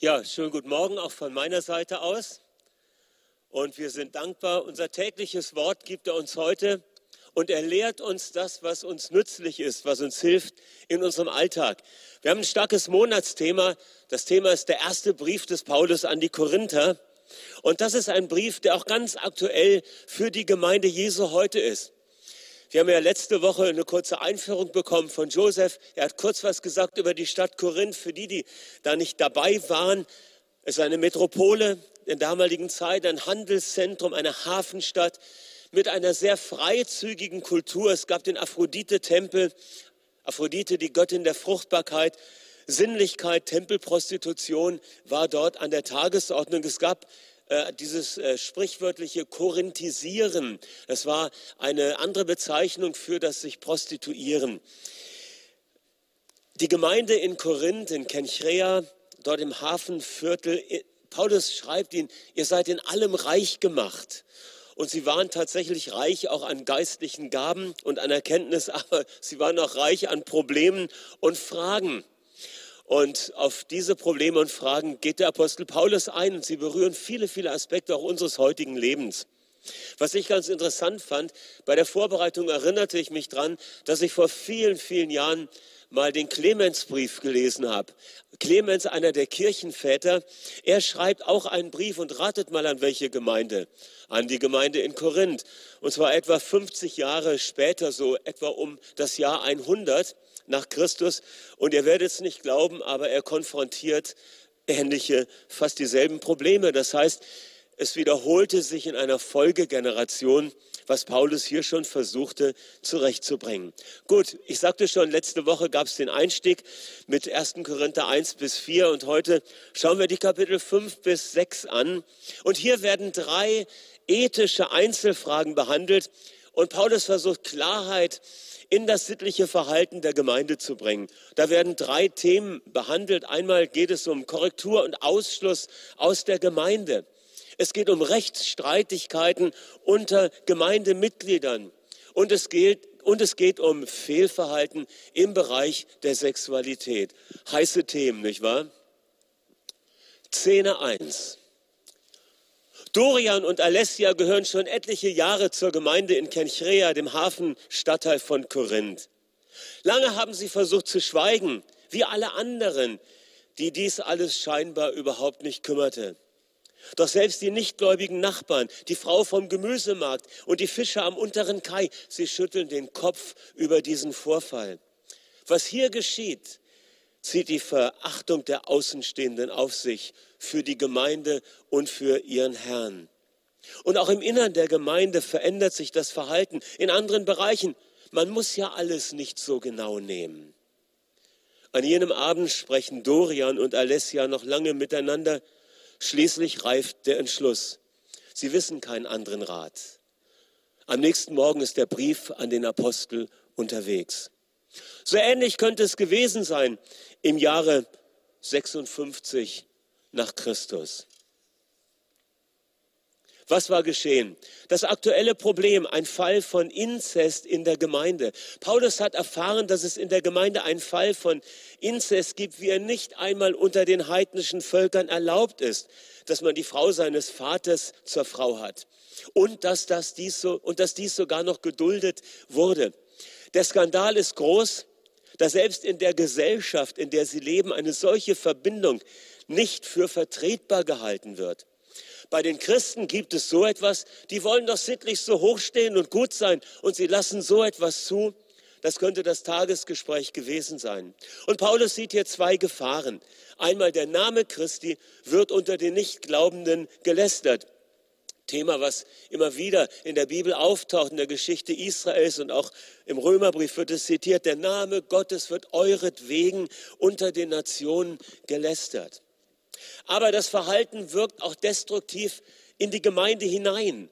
Ja, schönen guten Morgen auch von meiner Seite aus. Und wir sind dankbar. Unser tägliches Wort gibt er uns heute und er lehrt uns das, was uns nützlich ist, was uns hilft in unserem Alltag. Wir haben ein starkes Monatsthema. Das Thema ist der erste Brief des Paulus an die Korinther. Und das ist ein Brief, der auch ganz aktuell für die Gemeinde Jesu heute ist. Wir haben ja letzte Woche eine kurze Einführung bekommen von Josef. Er hat kurz was gesagt über die Stadt Korinth. Für die, die da nicht dabei waren, es ist eine Metropole in der damaligen Zeit, ein Handelszentrum, eine Hafenstadt mit einer sehr freizügigen Kultur. Es gab den Aphrodite-Tempel, Aphrodite, die Göttin der Fruchtbarkeit. Sinnlichkeit, Tempelprostitution war dort an der Tagesordnung. Es gab äh, dieses äh, sprichwörtliche Korinthisieren. Das war eine andere Bezeichnung für das sich prostituieren. Die Gemeinde in Korinth, in Kenchrea, dort im Hafenviertel, Paulus schreibt ihnen, ihr seid in allem reich gemacht. Und sie waren tatsächlich reich auch an geistlichen Gaben und an Erkenntnis, aber sie waren auch reich an Problemen und Fragen. Und auf diese Probleme und Fragen geht der Apostel Paulus ein und sie berühren viele, viele Aspekte auch unseres heutigen Lebens. Was ich ganz interessant fand, bei der Vorbereitung erinnerte ich mich dran, dass ich vor vielen, vielen Jahren mal den Clemensbrief gelesen habe. Clemens, einer der Kirchenväter, er schreibt auch einen Brief und ratet mal an welche Gemeinde? An die Gemeinde in Korinth. Und zwar etwa 50 Jahre später, so etwa um das Jahr 100 nach Christus. Und ihr werdet es nicht glauben, aber er konfrontiert ähnliche, fast dieselben Probleme. Das heißt, es wiederholte sich in einer Folgegeneration, was Paulus hier schon versuchte zurechtzubringen. Gut, ich sagte schon, letzte Woche gab es den Einstieg mit 1. Korinther 1 bis 4 und heute schauen wir die Kapitel 5 bis 6 an. Und hier werden drei ethische Einzelfragen behandelt und Paulus versucht Klarheit in das sittliche Verhalten der Gemeinde zu bringen. Da werden drei Themen behandelt. Einmal geht es um Korrektur und Ausschluss aus der Gemeinde. Es geht um Rechtsstreitigkeiten unter Gemeindemitgliedern. Und es geht, und es geht um Fehlverhalten im Bereich der Sexualität. Heiße Themen, nicht wahr? Szene 1. Dorian und Alessia gehören schon etliche Jahre zur Gemeinde in Kenchrea, dem Hafenstadtteil von Korinth. Lange haben sie versucht zu schweigen, wie alle anderen, die dies alles scheinbar überhaupt nicht kümmerte. Doch selbst die nichtgläubigen Nachbarn, die Frau vom Gemüsemarkt und die Fischer am unteren Kai, sie schütteln den Kopf über diesen Vorfall. Was hier geschieht, zieht die Verachtung der Außenstehenden auf sich für die Gemeinde und für ihren Herrn. Und auch im Innern der Gemeinde verändert sich das Verhalten in anderen Bereichen. Man muss ja alles nicht so genau nehmen. An jenem Abend sprechen Dorian und Alessia noch lange miteinander. Schließlich reift der Entschluss. Sie wissen keinen anderen Rat. Am nächsten Morgen ist der Brief an den Apostel unterwegs. So ähnlich könnte es gewesen sein im Jahre 56 nach Christus. Was war geschehen? Das aktuelle Problem, ein Fall von Inzest in der Gemeinde. Paulus hat erfahren, dass es in der Gemeinde einen Fall von Inzest gibt, wie er nicht einmal unter den heidnischen Völkern erlaubt ist, dass man die Frau seines Vaters zur Frau hat. Und dass, das dies, so, und dass dies sogar noch geduldet wurde. Der Skandal ist groß, dass selbst in der Gesellschaft, in der sie leben, eine solche Verbindung nicht für vertretbar gehalten wird. Bei den Christen gibt es so etwas, die wollen doch sittlich so hochstehen und gut sein und sie lassen so etwas zu. Das könnte das Tagesgespräch gewesen sein. Und Paulus sieht hier zwei Gefahren. Einmal der Name Christi wird unter den Nichtglaubenden gelästert. Thema, was immer wieder in der Bibel auftaucht, in der Geschichte Israels und auch im Römerbrief wird es zitiert, der Name Gottes wird euretwegen unter den Nationen gelästert. Aber das Verhalten wirkt auch destruktiv in die Gemeinde hinein.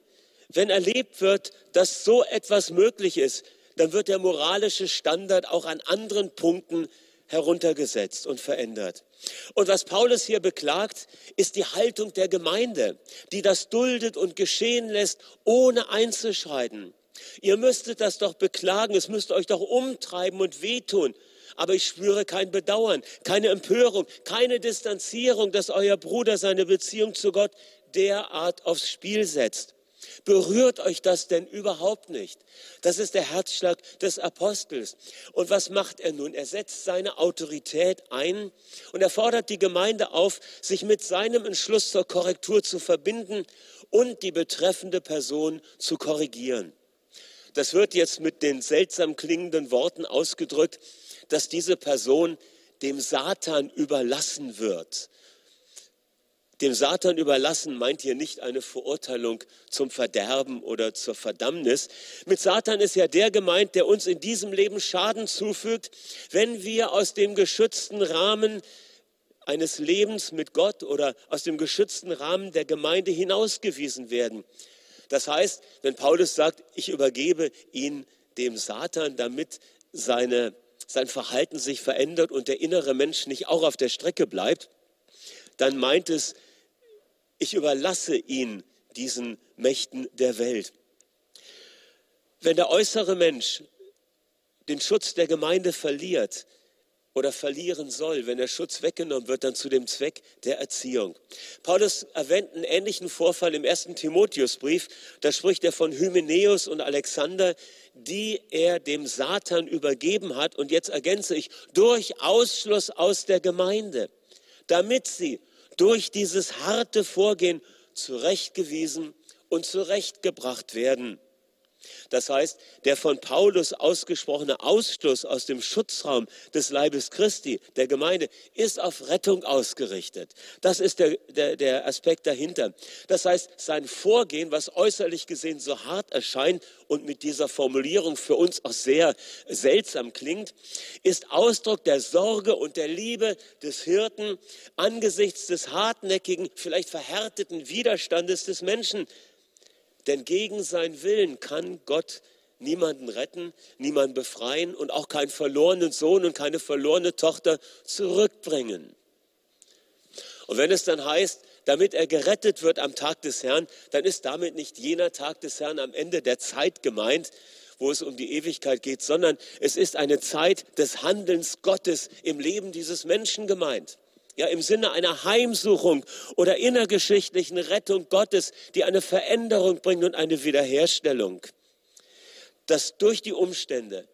Wenn erlebt wird, dass so etwas möglich ist, dann wird der moralische Standard auch an anderen Punkten heruntergesetzt und verändert. Und was Paulus hier beklagt, ist die Haltung der Gemeinde, die das duldet und geschehen lässt, ohne einzuschreiten. Ihr müsstet das doch beklagen, es müsste euch doch umtreiben und wehtun. aber ich spüre kein Bedauern, keine Empörung, keine Distanzierung, dass euer Bruder seine Beziehung zu Gott derart aufs Spiel setzt. Berührt euch das denn überhaupt nicht? Das ist der Herzschlag des Apostels. Und was macht er nun? Er setzt seine Autorität ein und er fordert die Gemeinde auf, sich mit seinem Entschluss zur Korrektur zu verbinden und die betreffende Person zu korrigieren. Das wird jetzt mit den seltsam klingenden Worten ausgedrückt, dass diese Person dem Satan überlassen wird. Dem Satan überlassen meint hier nicht eine Verurteilung zum Verderben oder zur Verdammnis. Mit Satan ist ja der gemeint, der uns in diesem Leben Schaden zufügt, wenn wir aus dem geschützten Rahmen eines Lebens mit Gott oder aus dem geschützten Rahmen der Gemeinde hinausgewiesen werden. Das heißt, wenn Paulus sagt, ich übergebe ihn dem Satan, damit seine, sein Verhalten sich verändert und der innere Mensch nicht auch auf der Strecke bleibt, dann meint es, ich überlasse ihn diesen Mächten der Welt. Wenn der äußere Mensch den Schutz der Gemeinde verliert, oder verlieren soll, wenn der Schutz weggenommen wird, dann zu dem Zweck der Erziehung. Paulus erwähnt einen ähnlichen Vorfall im ersten Timotheusbrief. Da spricht er von Hymenäus und Alexander, die er dem Satan übergeben hat. Und jetzt ergänze ich, durch Ausschluss aus der Gemeinde, damit sie durch dieses harte Vorgehen zurechtgewiesen und zurechtgebracht werden. Das heißt, der von Paulus ausgesprochene Ausschluss aus dem Schutzraum des Leibes Christi, der Gemeinde, ist auf Rettung ausgerichtet. Das ist der, der, der Aspekt dahinter. Das heißt, sein Vorgehen, was äußerlich gesehen so hart erscheint und mit dieser Formulierung für uns auch sehr seltsam klingt, ist Ausdruck der Sorge und der Liebe des Hirten angesichts des hartnäckigen, vielleicht verhärteten Widerstandes des Menschen, denn gegen seinen Willen kann Gott niemanden retten, niemanden befreien und auch keinen verlorenen Sohn und keine verlorene Tochter zurückbringen. Und wenn es dann heißt, damit er gerettet wird am Tag des Herrn, dann ist damit nicht jener Tag des Herrn am Ende der Zeit gemeint, wo es um die Ewigkeit geht, sondern es ist eine Zeit des Handelns Gottes im Leben dieses Menschen gemeint ja im Sinne einer Heimsuchung oder innergeschichtlichen Rettung Gottes, die eine Veränderung bringt und eine Wiederherstellung. Dass durch die Umstände,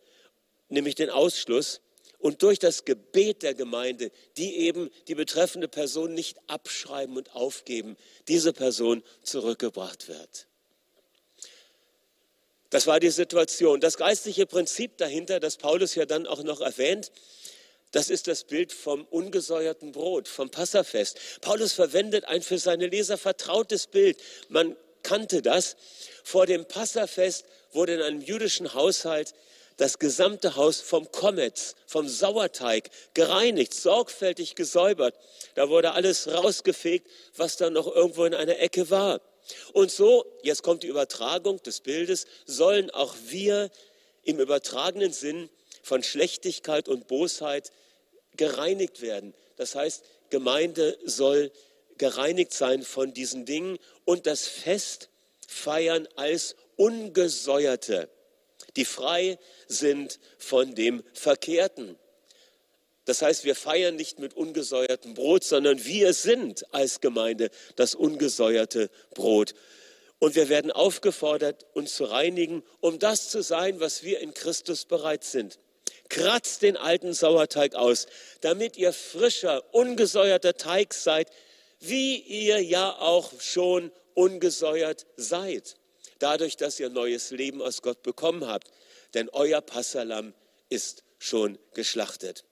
nämlich den Ausschluss und durch das Gebet der Gemeinde, die eben die betreffende Person nicht abschreiben und aufgeben, diese Person zurückgebracht wird. Das war die Situation. Das geistliche Prinzip dahinter, das Paulus ja dann auch noch erwähnt, das ist das Bild vom ungesäuerten Brot, vom Passafest. Paulus verwendet ein für seine Leser vertrautes Bild. Man kannte das. Vor dem Passafest wurde in einem jüdischen Haushalt das gesamte Haus vom Kometz, vom Sauerteig gereinigt, sorgfältig gesäubert. Da wurde alles rausgefegt, was da noch irgendwo in einer Ecke war. Und so, jetzt kommt die Übertragung des Bildes, sollen auch wir im übertragenen Sinn von Schlechtigkeit und Bosheit gereinigt werden. Das heißt, Gemeinde soll gereinigt sein von diesen Dingen und das Fest feiern als Ungesäuerte, die frei sind von dem Verkehrten. Das heißt, wir feiern nicht mit ungesäuertem Brot, sondern wir sind als Gemeinde das ungesäuerte Brot. Und wir werden aufgefordert, uns zu reinigen, um das zu sein, was wir in Christus bereit sind. Kratzt den alten Sauerteig aus, damit ihr frischer, ungesäuerter Teig seid, wie ihr ja auch schon ungesäuert seid. Dadurch, dass ihr neues Leben aus Gott bekommen habt. Denn euer Passalam ist schon geschlachtet.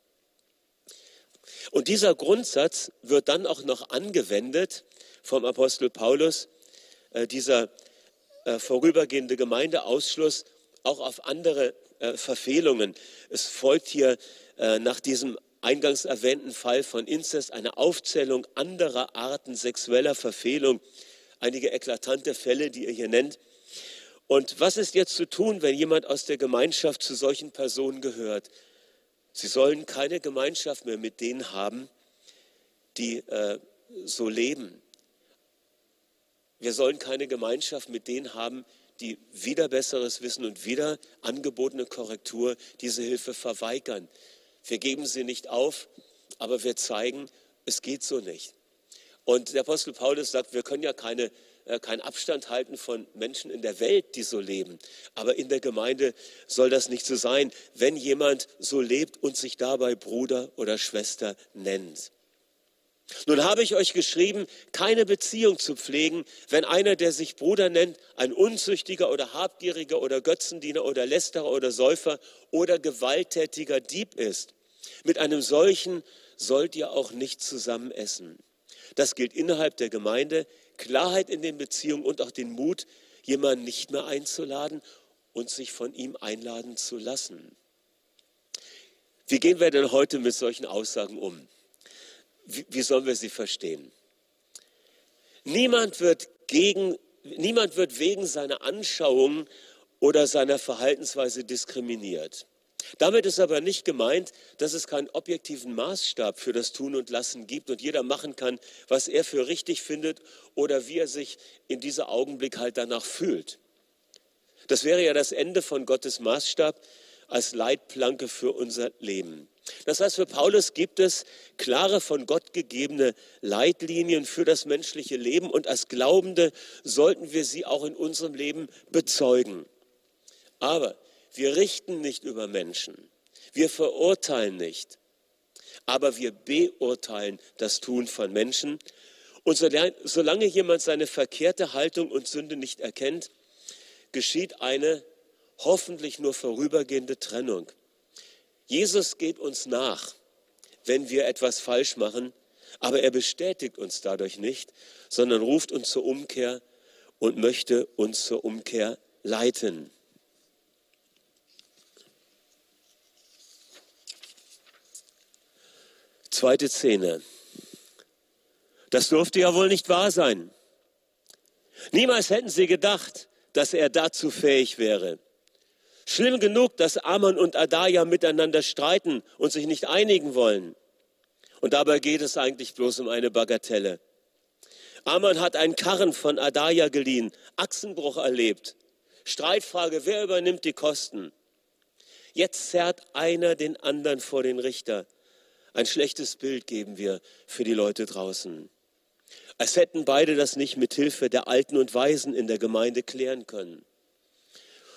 Und dieser Grundsatz wird dann auch noch angewendet vom Apostel Paulus, äh, dieser äh, vorübergehende Gemeindeausschluss auch auf andere äh, Verfehlungen. Es folgt hier äh, nach diesem eingangs erwähnten Fall von Inzest eine Aufzählung anderer Arten sexueller Verfehlung, einige eklatante Fälle, die ihr hier nennt. Und was ist jetzt zu tun, wenn jemand aus der Gemeinschaft zu solchen Personen gehört? Sie sollen keine Gemeinschaft mehr mit denen haben, die äh, so leben. Wir sollen keine Gemeinschaft mit denen haben, die wieder besseres Wissen und wieder angebotene Korrektur diese Hilfe verweigern. Wir geben sie nicht auf, aber wir zeigen, es geht so nicht. Und der Apostel Paulus sagt, wir können ja keine, äh, keinen Abstand halten von Menschen in der Welt, die so leben. Aber in der Gemeinde soll das nicht so sein, wenn jemand so lebt und sich dabei Bruder oder Schwester nennt. Nun habe ich euch geschrieben, keine Beziehung zu pflegen, wenn einer, der sich Bruder nennt, ein unzüchtiger oder habgieriger oder Götzendiener oder Lästerer oder Säufer oder gewalttätiger Dieb ist. Mit einem solchen sollt ihr auch nicht zusammen essen. Das gilt innerhalb der Gemeinde, Klarheit in den Beziehungen und auch den Mut, jemanden nicht mehr einzuladen und sich von ihm einladen zu lassen. Wie gehen wir denn heute mit solchen Aussagen um? Wie, wie sollen wir sie verstehen? Niemand wird, gegen, niemand wird wegen seiner Anschauung oder seiner Verhaltensweise diskriminiert. Damit ist aber nicht gemeint, dass es keinen objektiven Maßstab für das Tun und Lassen gibt und jeder machen kann, was er für richtig findet oder wie er sich in diesem Augenblick halt danach fühlt. Das wäre ja das Ende von Gottes Maßstab als Leitplanke für unser Leben. Das heißt, für Paulus gibt es klare von Gott gegebene Leitlinien für das menschliche Leben und als Glaubende sollten wir sie auch in unserem Leben bezeugen. Aber wir richten nicht über Menschen. Wir verurteilen nicht. Aber wir beurteilen das Tun von Menschen. Und solange jemand seine verkehrte Haltung und Sünde nicht erkennt, geschieht eine hoffentlich nur vorübergehende Trennung. Jesus geht uns nach, wenn wir etwas falsch machen, aber er bestätigt uns dadurch nicht, sondern ruft uns zur Umkehr und möchte uns zur Umkehr leiten. Zweite Szene. Das durfte ja wohl nicht wahr sein. Niemals hätten sie gedacht, dass er dazu fähig wäre. Schlimm genug, dass Ammon und Adaja miteinander streiten und sich nicht einigen wollen. Und dabei geht es eigentlich bloß um eine Bagatelle. Ammon hat einen Karren von Adaja geliehen, Achsenbruch erlebt. Streitfrage, wer übernimmt die Kosten? Jetzt zerrt einer den anderen vor den Richter. Ein schlechtes Bild geben wir für die Leute draußen. Als hätten beide das nicht mit Hilfe der Alten und Weisen in der Gemeinde klären können.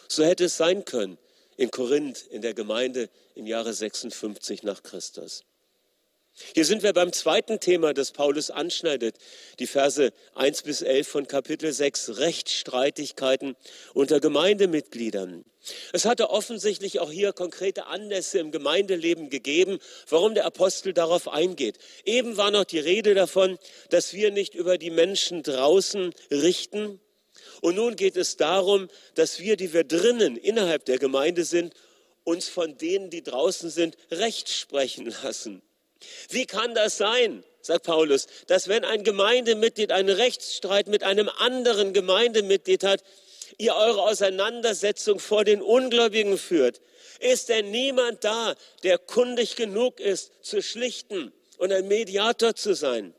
So hätte es sein können in Korinth, in der Gemeinde im Jahre 56 nach Christus. Hier sind wir beim zweiten Thema, das Paulus anschneidet, die Verse 1 bis 11 von Kapitel 6, Rechtsstreitigkeiten unter Gemeindemitgliedern. Es hatte offensichtlich auch hier konkrete Anlässe im Gemeindeleben gegeben, warum der Apostel darauf eingeht. Eben war noch die Rede davon, dass wir nicht über die Menschen draußen richten. Und nun geht es darum, dass wir, die wir drinnen innerhalb der Gemeinde sind, uns von denen, die draußen sind, recht sprechen lassen. Wie kann das sein, sagt Paulus, dass wenn ein Gemeindemitglied einen Rechtsstreit mit einem anderen Gemeindemitglied hat, ihr eure Auseinandersetzung vor den Ungläubigen führt? Ist denn niemand da, der kundig genug ist, zu schlichten und ein Mediator zu sein?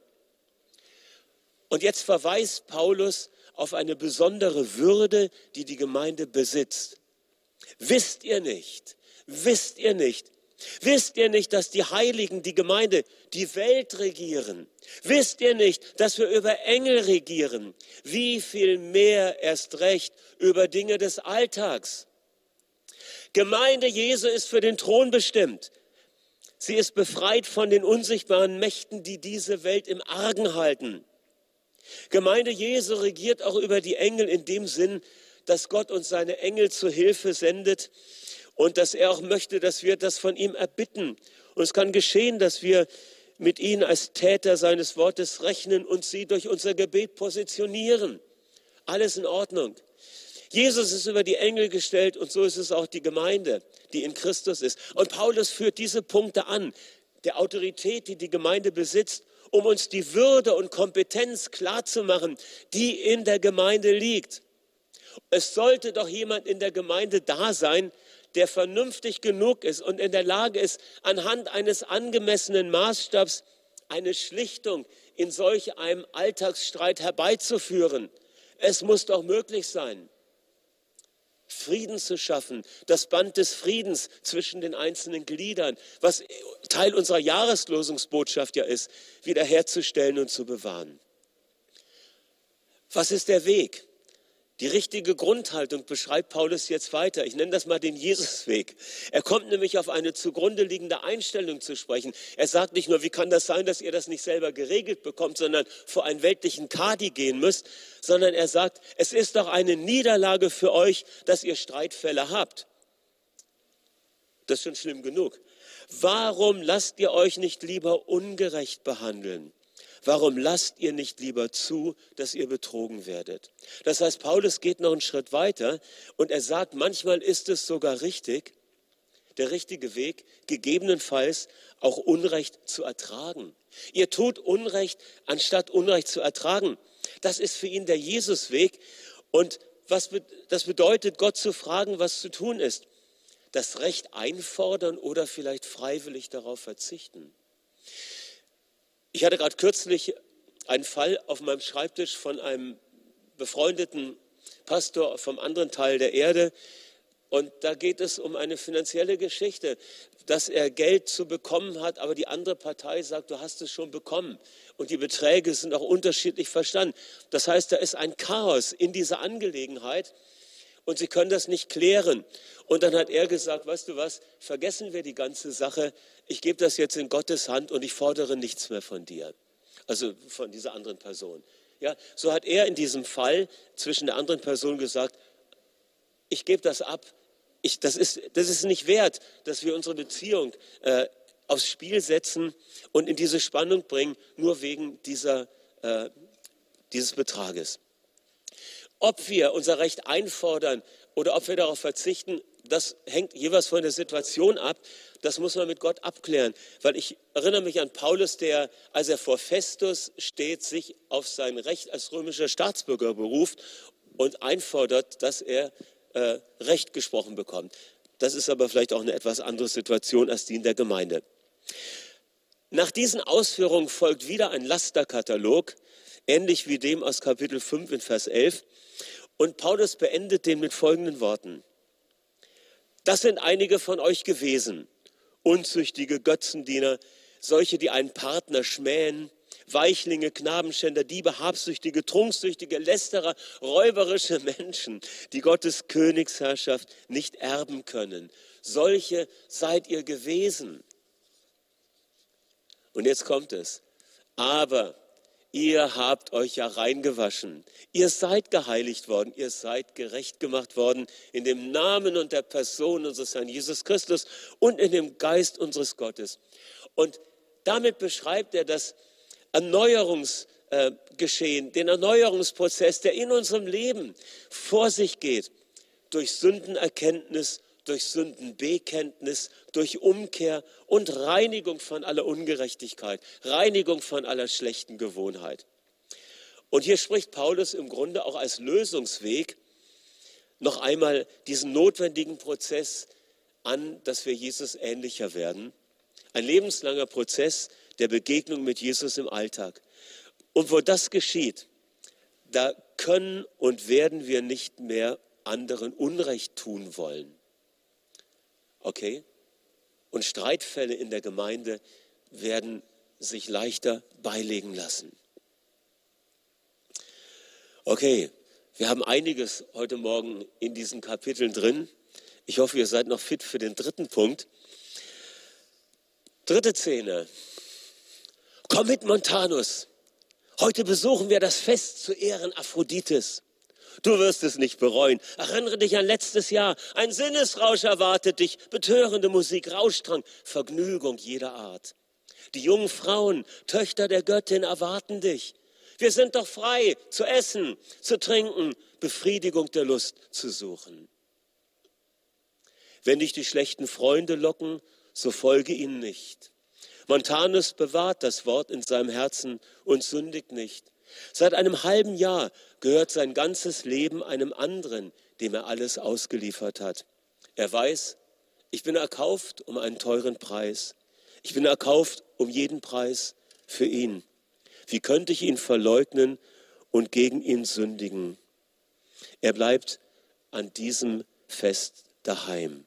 Und jetzt verweist Paulus auf eine besondere Würde, die die Gemeinde besitzt. Wisst ihr nicht, wisst ihr nicht, Wisst ihr nicht, dass die Heiligen, die Gemeinde, die Welt regieren? Wisst ihr nicht, dass wir über Engel regieren? Wie viel mehr erst recht über Dinge des Alltags? Gemeinde Jesu ist für den Thron bestimmt. Sie ist befreit von den unsichtbaren Mächten, die diese Welt im Argen halten. Gemeinde Jesu regiert auch über die Engel in dem Sinn, dass Gott uns seine Engel zur Hilfe sendet, und dass er auch möchte, dass wir das von ihm erbitten. Und es kann geschehen, dass wir mit ihnen als Täter seines Wortes rechnen und sie durch unser Gebet positionieren. Alles in Ordnung. Jesus ist über die Engel gestellt und so ist es auch die Gemeinde, die in Christus ist. Und Paulus führt diese Punkte an, der Autorität, die die Gemeinde besitzt, um uns die Würde und Kompetenz klarzumachen, die in der Gemeinde liegt. Es sollte doch jemand in der Gemeinde da sein, der vernünftig genug ist und in der Lage ist, anhand eines angemessenen Maßstabs eine Schlichtung in solch einem Alltagsstreit herbeizuführen. Es muss doch möglich sein. Frieden zu schaffen, das Band des Friedens zwischen den einzelnen Gliedern, was Teil unserer Jahreslosungsbotschaft ja ist, wiederherzustellen und zu bewahren. Was ist der Weg? Die richtige Grundhaltung beschreibt Paulus jetzt weiter. Ich nenne das mal den Jesusweg. Er kommt nämlich auf eine zugrunde liegende Einstellung zu sprechen. Er sagt nicht nur, wie kann das sein, dass ihr das nicht selber geregelt bekommt, sondern vor einen weltlichen Kadi gehen müsst, sondern er sagt, es ist doch eine Niederlage für euch, dass ihr Streitfälle habt. Das ist schon schlimm genug. Warum lasst ihr euch nicht lieber ungerecht behandeln? Warum lasst ihr nicht lieber zu, dass ihr betrogen werdet? Das heißt, Paulus geht noch einen Schritt weiter und er sagt, manchmal ist es sogar richtig, der richtige Weg, gegebenenfalls auch Unrecht zu ertragen. Ihr tut Unrecht, anstatt Unrecht zu ertragen. Das ist für ihn der Jesusweg. Und was, das bedeutet, Gott zu fragen, was zu tun ist. Das Recht einfordern oder vielleicht freiwillig darauf verzichten. Ich hatte gerade kürzlich einen Fall auf meinem Schreibtisch von einem befreundeten Pastor vom anderen Teil der Erde. Und da geht es um eine finanzielle Geschichte, dass er Geld zu bekommen hat, aber die andere Partei sagt, du hast es schon bekommen. Und die Beträge sind auch unterschiedlich verstanden. Das heißt, da ist ein Chaos in dieser Angelegenheit und sie können das nicht klären. Und dann hat er gesagt, weißt du was, vergessen wir die ganze Sache, ich gebe das jetzt in Gottes Hand und ich fordere nichts mehr von dir. Also von dieser anderen Person. Ja, so hat er in diesem Fall zwischen der anderen Person gesagt, ich gebe das ab. Ich, das, ist, das ist nicht wert, dass wir unsere Beziehung äh, aufs Spiel setzen und in diese Spannung bringen, nur wegen dieser, äh, dieses Betrages. Ob wir unser Recht einfordern oder ob wir darauf verzichten, das hängt jeweils von der Situation ab. Das muss man mit Gott abklären. Weil ich erinnere mich an Paulus, der, als er vor Festus steht, sich auf sein Recht als römischer Staatsbürger beruft und einfordert, dass er äh, Recht gesprochen bekommt. Das ist aber vielleicht auch eine etwas andere Situation als die in der Gemeinde. Nach diesen Ausführungen folgt wieder ein Lasterkatalog, ähnlich wie dem aus Kapitel 5 in Vers 11. Und Paulus beendet den mit folgenden Worten. Das sind einige von euch gewesen. Unzüchtige Götzendiener, solche, die einen Partner schmähen, Weichlinge, Knabenschänder, Diebe, Habsüchtige, Trunksüchtige, Lästerer, räuberische Menschen, die Gottes Königsherrschaft nicht erben können. Solche seid ihr gewesen. Und jetzt kommt es. Aber ihr habt euch ja reingewaschen. Ihr seid geheiligt worden, ihr seid gerecht gemacht worden in dem Namen und der Person unseres Herrn Jesus Christus und in dem Geist unseres Gottes. Und damit beschreibt er das Erneuerungsgeschehen, den Erneuerungsprozess, der in unserem Leben vor sich geht, durch Sündenerkenntnis durch Sündenbekenntnis, durch Umkehr und Reinigung von aller Ungerechtigkeit, Reinigung von aller schlechten Gewohnheit. Und hier spricht Paulus im Grunde auch als Lösungsweg noch einmal diesen notwendigen Prozess an, dass wir Jesus ähnlicher werden. Ein lebenslanger Prozess der Begegnung mit Jesus im Alltag. Und wo das geschieht, da können und werden wir nicht mehr anderen Unrecht tun wollen. Okay? Und Streitfälle in der Gemeinde werden sich leichter beilegen lassen. Okay, wir haben einiges heute Morgen in diesen Kapiteln drin. Ich hoffe, ihr seid noch fit für den dritten Punkt. Dritte Szene. Komm mit, Montanus. Heute besuchen wir das Fest zu Ehren Aphrodites. Du wirst es nicht bereuen. Erinnere dich an letztes Jahr. Ein Sinnesrausch erwartet dich. Betörende Musik, Rauschdrang, Vergnügung jeder Art. Die jungen Frauen, Töchter der Göttin erwarten dich. Wir sind doch frei zu essen, zu trinken, Befriedigung der Lust zu suchen. Wenn dich die schlechten Freunde locken, so folge ihnen nicht. Montanus bewahrt das Wort in seinem Herzen und sündigt nicht. Seit einem halben Jahr gehört sein ganzes Leben einem anderen, dem er alles ausgeliefert hat. Er weiß, ich bin erkauft um einen teuren Preis. Ich bin erkauft um jeden Preis für ihn. Wie könnte ich ihn verleugnen und gegen ihn sündigen? Er bleibt an diesem fest daheim.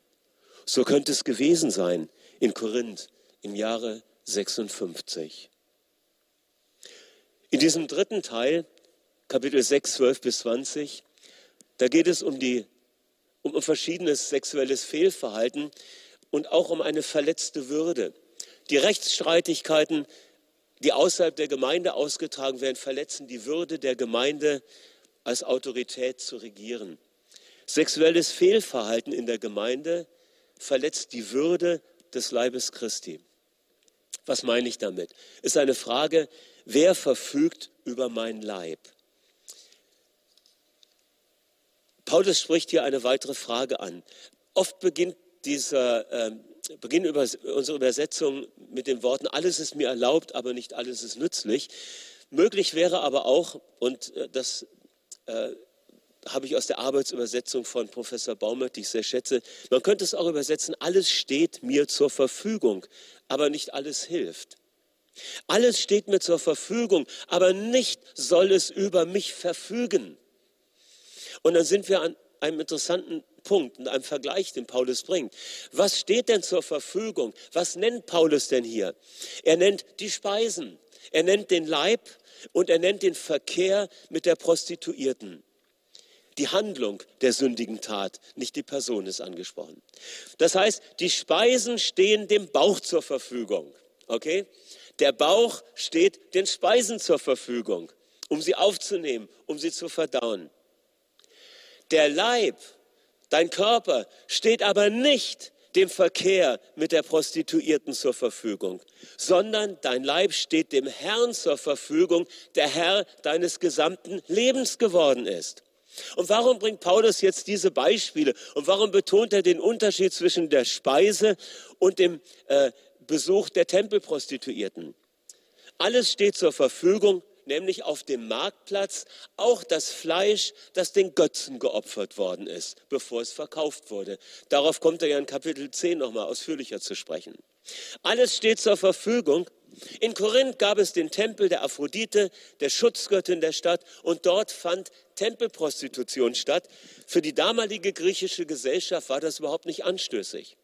So könnte es gewesen sein in Korinth im Jahre 56. In diesem dritten Teil, Kapitel 6, 12 bis 20, da geht es um, die, um, verschiedenes sexuelles Fehlverhalten und auch um eine verletzte Würde. Die Rechtsstreitigkeiten, die außerhalb der Gemeinde ausgetragen werden, verletzen die Würde der Gemeinde als Autorität zu regieren. Sexuelles Fehlverhalten in der Gemeinde verletzt die Würde des Leibes Christi. Was meine ich damit? Ist eine Frage, wer verfügt über meinen Leib? Paulus spricht hier eine weitere Frage an. Oft beginnt dieser, äh, beginnen über, unsere Übersetzung mit den Worten, alles ist mir erlaubt, aber nicht alles ist nützlich. Möglich wäre aber auch, und äh, das äh, habe ich aus der Arbeitsübersetzung von Professor Baumert, die ich sehr schätze, man könnte es auch übersetzen, alles steht mir zur Verfügung, aber nicht alles hilft. Alles steht mir zur Verfügung, aber nicht soll es über mich verfügen. Und dann sind wir an einem interessanten Punkt und einem Vergleich, den Paulus bringt. Was steht denn zur Verfügung? Was nennt Paulus denn hier? Er nennt die Speisen, er nennt den Leib und er nennt den Verkehr mit der Prostituierten. Die Handlung der sündigen Tat, nicht die Person ist angesprochen. Das heißt, die Speisen stehen dem Bauch zur Verfügung. Okay? Der Bauch steht den Speisen zur Verfügung, um sie aufzunehmen, um sie zu verdauen. Der Leib, dein Körper, steht aber nicht dem Verkehr mit der Prostituierten zur Verfügung, sondern dein Leib steht dem Herrn zur Verfügung, der Herr deines gesamten Lebens geworden ist. Und warum bringt Paulus jetzt diese Beispiele? Und warum betont er den Unterschied zwischen der Speise und dem äh, Besuch der Tempelprostituierten? Alles steht zur Verfügung, nämlich auf dem Marktplatz auch das Fleisch, das den Götzen geopfert worden ist, bevor es verkauft wurde. Darauf kommt er ja in Kapitel 10 nochmal ausführlicher zu sprechen. Alles steht zur Verfügung. In Korinth gab es den Tempel der Aphrodite, der Schutzgöttin der Stadt, und dort fand Tempelprostitution statt. Für die damalige griechische Gesellschaft war das überhaupt nicht anstößig.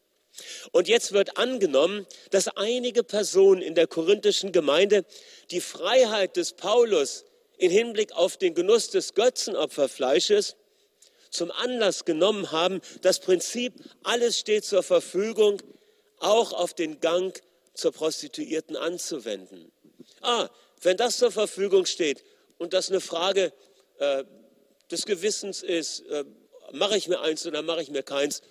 Und jetzt wird angenommen, dass einige Personen in der korinthischen Gemeinde die Freiheit des Paulus in Hinblick auf den Genuss des Götzenopferfleisches zum Anlass genommen haben, das Prinzip, alles steht zur Verfügung, auch auf den Gang zur Prostituierten anzuwenden. Ah, wenn das zur Verfügung steht und das eine Frage äh, des Gewissens ist, äh, mache ich mir eins oder mache ich mir keins,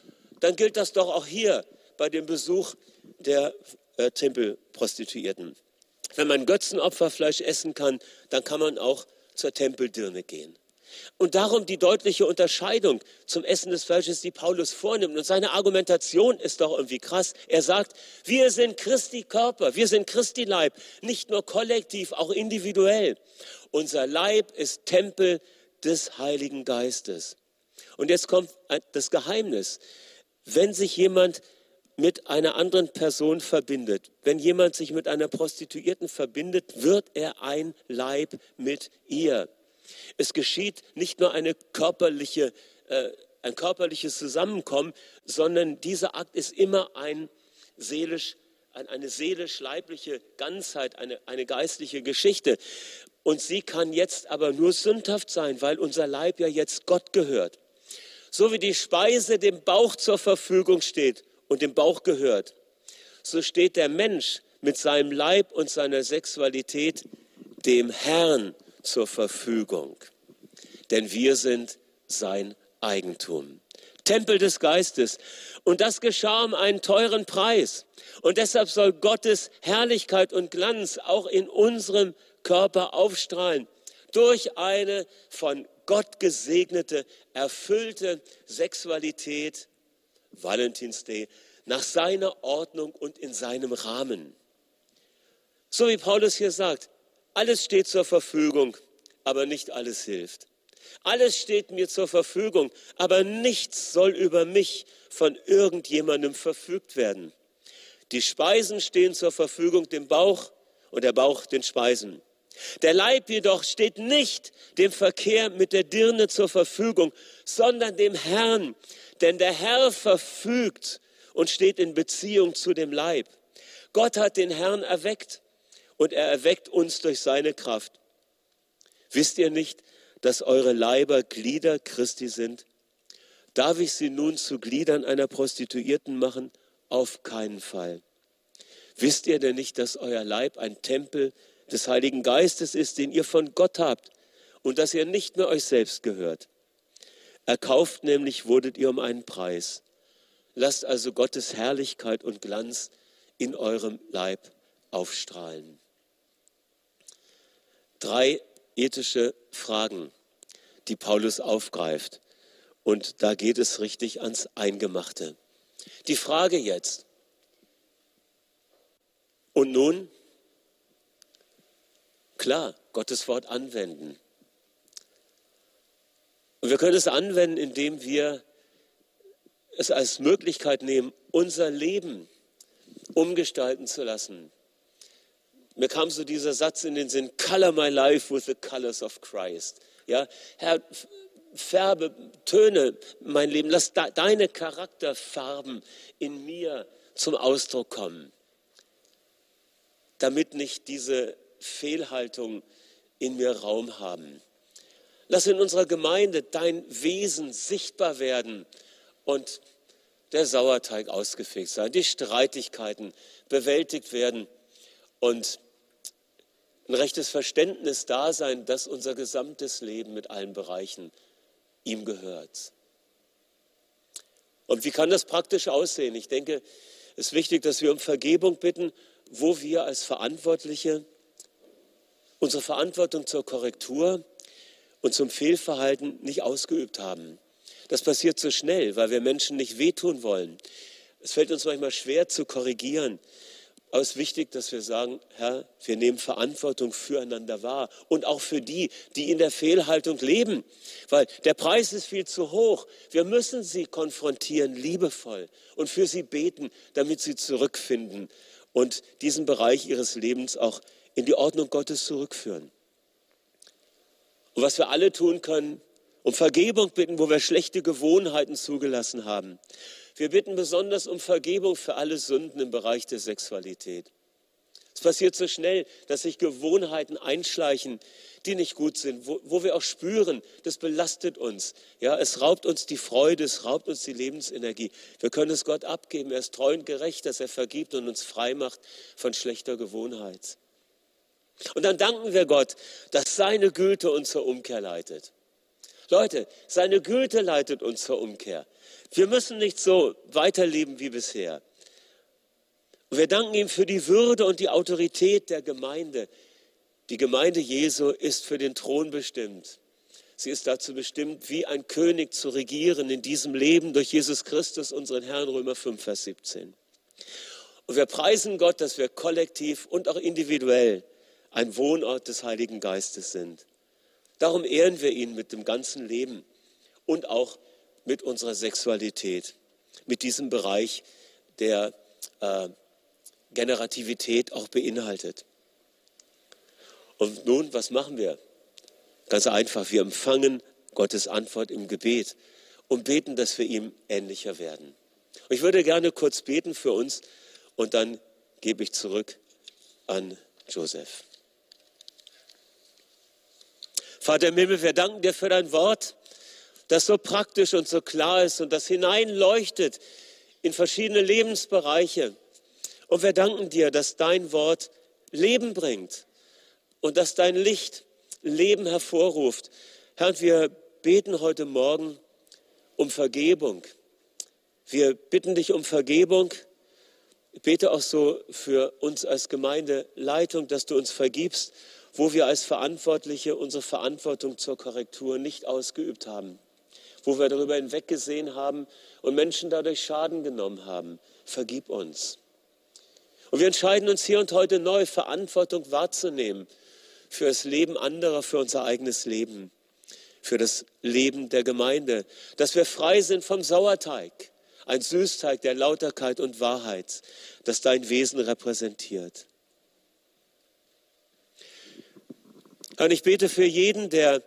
dann gilt das doch auch hier bei dem Besuch der äh, Tempelprostituierten. Wenn man Götzenopferfleisch essen kann, dann kann man auch zur Tempeldirne gehen. Und darum die deutliche Unterscheidung zum Essen des Fleisches, die Paulus vornimmt. Und seine Argumentation ist doch irgendwie krass. Er sagt, wir sind Christi Körper, wir sind Christi Leib, nicht nur kollektiv, auch individuell. Unser Leib ist Tempel des Heiligen Geistes. Und jetzt kommt das Geheimnis. Wenn sich jemand mit einer anderen Person verbindet, wenn jemand sich mit einer Prostituierten verbindet, wird er ein Leib mit ihr. Es geschieht nicht nur eine körperliche, äh, ein körperliches Zusammenkommen, sondern dieser Akt ist immer ein seelisch, eine seelisch-leibliche Ganzheit, eine, eine geistliche Geschichte. Und sie kann jetzt aber nur sündhaft sein, weil unser Leib ja jetzt Gott gehört. So wie die Speise dem Bauch zur Verfügung steht und dem Bauch gehört, so steht der Mensch mit seinem Leib und seiner Sexualität dem Herrn zur Verfügung. Denn wir sind sein Eigentum. Tempel des Geistes. Und das geschah um einen teuren Preis. Und deshalb soll Gottes Herrlichkeit und Glanz auch in unserem Körper aufstrahlen. Durch eine von Gott gesegnete, erfüllte Sexualität Valentinsday, nach seiner Ordnung und in seinem Rahmen. So wie Paulus hier sagt, alles steht zur Verfügung, aber nicht alles hilft. Alles steht mir zur Verfügung, aber nichts soll über mich von irgendjemandem verfügt werden. Die Speisen stehen zur Verfügung dem Bauch und der Bauch den Speisen. Der Leib jedoch steht nicht dem Verkehr mit der Dirne zur Verfügung, sondern dem Herrn, Denn der Herr verfügt und steht in Beziehung zu dem Leib. Gott hat den Herrn erweckt und er erweckt uns durch seine Kraft. Wisst ihr nicht, dass eure Leiber Glieder Christi sind? Darf ich sie nun zu Gliedern einer Prostituierten machen? Auf keinen Fall. Wisst ihr denn nicht, dass euer Leib ein Tempel des Heiligen Geistes ist, den ihr von Gott habt und dass ihr nicht mehr euch selbst gehört? Erkauft nämlich wurdet ihr um einen Preis. Lasst also Gottes Herrlichkeit und Glanz in eurem Leib aufstrahlen. Drei ethische Fragen, die Paulus aufgreift. Und da geht es richtig ans Eingemachte. Die Frage jetzt, und nun, klar, Gottes Wort anwenden. Und wir können es anwenden, indem wir es als Möglichkeit nehmen, unser Leben umgestalten zu lassen. Mir kam so dieser Satz in den Sinn, color my life with the colors of Christ. Ja, Herr, färbe, töne mein Leben, lass deine Charakterfarben in mir zum Ausdruck kommen, damit nicht diese Fehlhaltung in mir Raum haben. Lass in unserer Gemeinde dein Wesen sichtbar werden und der Sauerteig ausgefegt sein, die Streitigkeiten bewältigt werden und ein rechtes Verständnis da sein, dass unser gesamtes Leben mit allen Bereichen ihm gehört. Und wie kann das praktisch aussehen? Ich denke, es ist wichtig, dass wir um Vergebung bitten, wo wir als Verantwortliche unsere Verantwortung zur Korrektur und zum Fehlverhalten nicht ausgeübt haben. Das passiert so schnell, weil wir Menschen nicht wehtun wollen. Es fällt uns manchmal schwer zu korrigieren. Aber es ist wichtig, dass wir sagen, Herr, wir nehmen Verantwortung füreinander wahr und auch für die, die in der Fehlhaltung leben, weil der Preis ist viel zu hoch. Wir müssen sie konfrontieren, liebevoll und für sie beten, damit sie zurückfinden und diesen Bereich ihres Lebens auch in die Ordnung Gottes zurückführen. Und was wir alle tun können, um Vergebung bitten, wo wir schlechte Gewohnheiten zugelassen haben. Wir bitten besonders um Vergebung für alle Sünden im Bereich der Sexualität. Es passiert so schnell, dass sich Gewohnheiten einschleichen, die nicht gut sind, wo, wo, wir auch spüren, das belastet uns. Ja, es raubt uns die Freude, es raubt uns die Lebensenergie. Wir können es Gott abgeben. Er ist treu und gerecht, dass er vergibt und uns frei macht von schlechter Gewohnheit. Und dann danken wir Gott, dass seine Güte uns zur Umkehr leitet. Leute, seine Güte leitet uns zur Umkehr. Wir müssen nicht so weiterleben wie bisher. Und wir danken ihm für die Würde und die Autorität der Gemeinde. Die Gemeinde Jesu ist für den Thron bestimmt. Sie ist dazu bestimmt, wie ein König zu regieren in diesem Leben durch Jesus Christus, unseren Herrn, Römer 5, Vers 17. Und wir preisen Gott, dass wir kollektiv und auch individuell ein Wohnort des Heiligen Geistes sind. Darum ehren wir ihn mit dem ganzen Leben und auch mit unserer Sexualität, mit diesem Bereich, der äh, Generativität auch beinhaltet. Und nun, was machen wir? Ganz einfach, wir empfangen Gottes Antwort im Gebet und beten, dass wir ihm ähnlicher werden. Ich würde gerne kurz beten für uns und dann gebe ich zurück an Joseph. Vater im Himmel, wir danken dir für dein Wort, das so praktisch und so klar ist und das hineinleuchtet in verschiedene Lebensbereiche. Und wir danken dir, dass dein Wort Leben bringt und dass dein Licht Leben hervorruft. Herr, wir beten heute Morgen um Vergebung. Wir bitten dich um Vergebung. Ich bete auch so für uns als Gemeindeleitung, dass du uns vergibst wo wir als Verantwortliche unsere Verantwortung zur Korrektur nicht ausgeübt haben, wo wir darüber hinweggesehen haben und Menschen dadurch Schaden genommen haben. Vergib uns. Und wir entscheiden uns hier und heute neu, Verantwortung wahrzunehmen für das Leben anderer, für unser eigenes Leben, für das Leben der Gemeinde, dass wir frei sind vom Sauerteig, ein Süßteig der Lauterkeit und Wahrheit, das dein Wesen repräsentiert. Und ich bete für jeden, der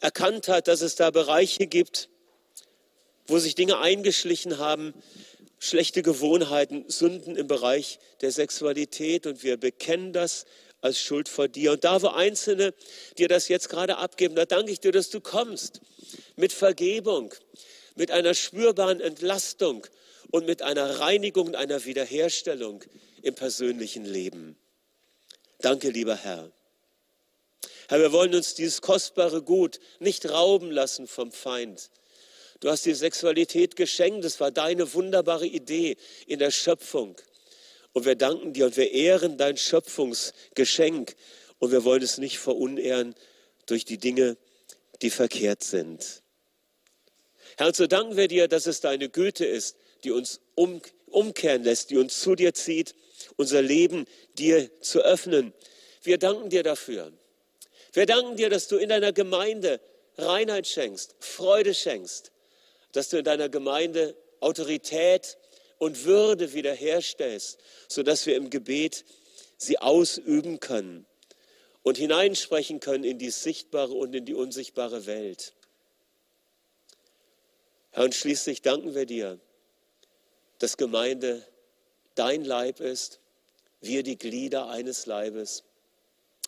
erkannt hat, dass es da Bereiche gibt, wo sich Dinge eingeschlichen haben, schlechte Gewohnheiten, Sünden im Bereich der Sexualität und wir bekennen das als Schuld vor dir. Und da, wo Einzelne dir das jetzt gerade abgeben, da danke ich dir, dass du kommst mit Vergebung, mit einer spürbaren Entlastung und mit einer Reinigung und einer Wiederherstellung im persönlichen Leben. Danke, lieber Herr. Herr, wir wollen uns dieses kostbare Gut nicht rauben lassen vom Feind. Du hast die Sexualität geschenkt, es war deine wunderbare Idee in der Schöpfung. Und wir danken dir und wir ehren dein Schöpfungsgeschenk und wir wollen es nicht verunehren durch die Dinge, die verkehrt sind. Herr, so danken wir dir, dass es deine Güte ist, die uns um, umkehren lässt, die uns zu dir zieht, unser Leben dir zu öffnen. Wir danken dir dafür. Wir danken dir, dass du in deiner Gemeinde Reinheit schenkst, Freude schenkst, dass du in deiner Gemeinde Autorität und Würde wiederherstellst, sodass wir im Gebet sie ausüben können und hineinsprechen können in die sichtbare und in die unsichtbare Welt. Herr, und schließlich danken wir dir, dass Gemeinde dein Leib ist, wir die Glieder eines Leibes.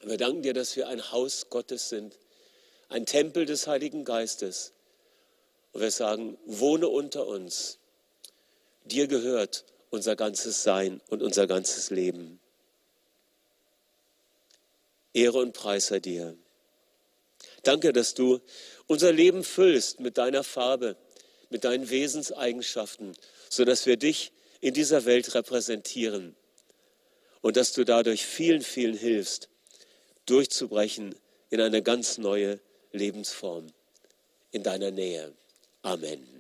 Wir danken dir, dass wir ein Haus Gottes sind, ein Tempel des Heiligen Geistes. Und wir sagen, wohne unter uns. Dir gehört unser ganzes Sein und unser ganzes Leben. Ehre und Preis sei dir. Danke, dass du unser Leben füllst mit deiner Farbe, mit deinen Wesenseigenschaften, sodass wir dich in dieser Welt repräsentieren und dass du dadurch vielen, vielen hilfst, durchzubrechen in eine ganz neue Lebensform in deiner Nähe. Amen.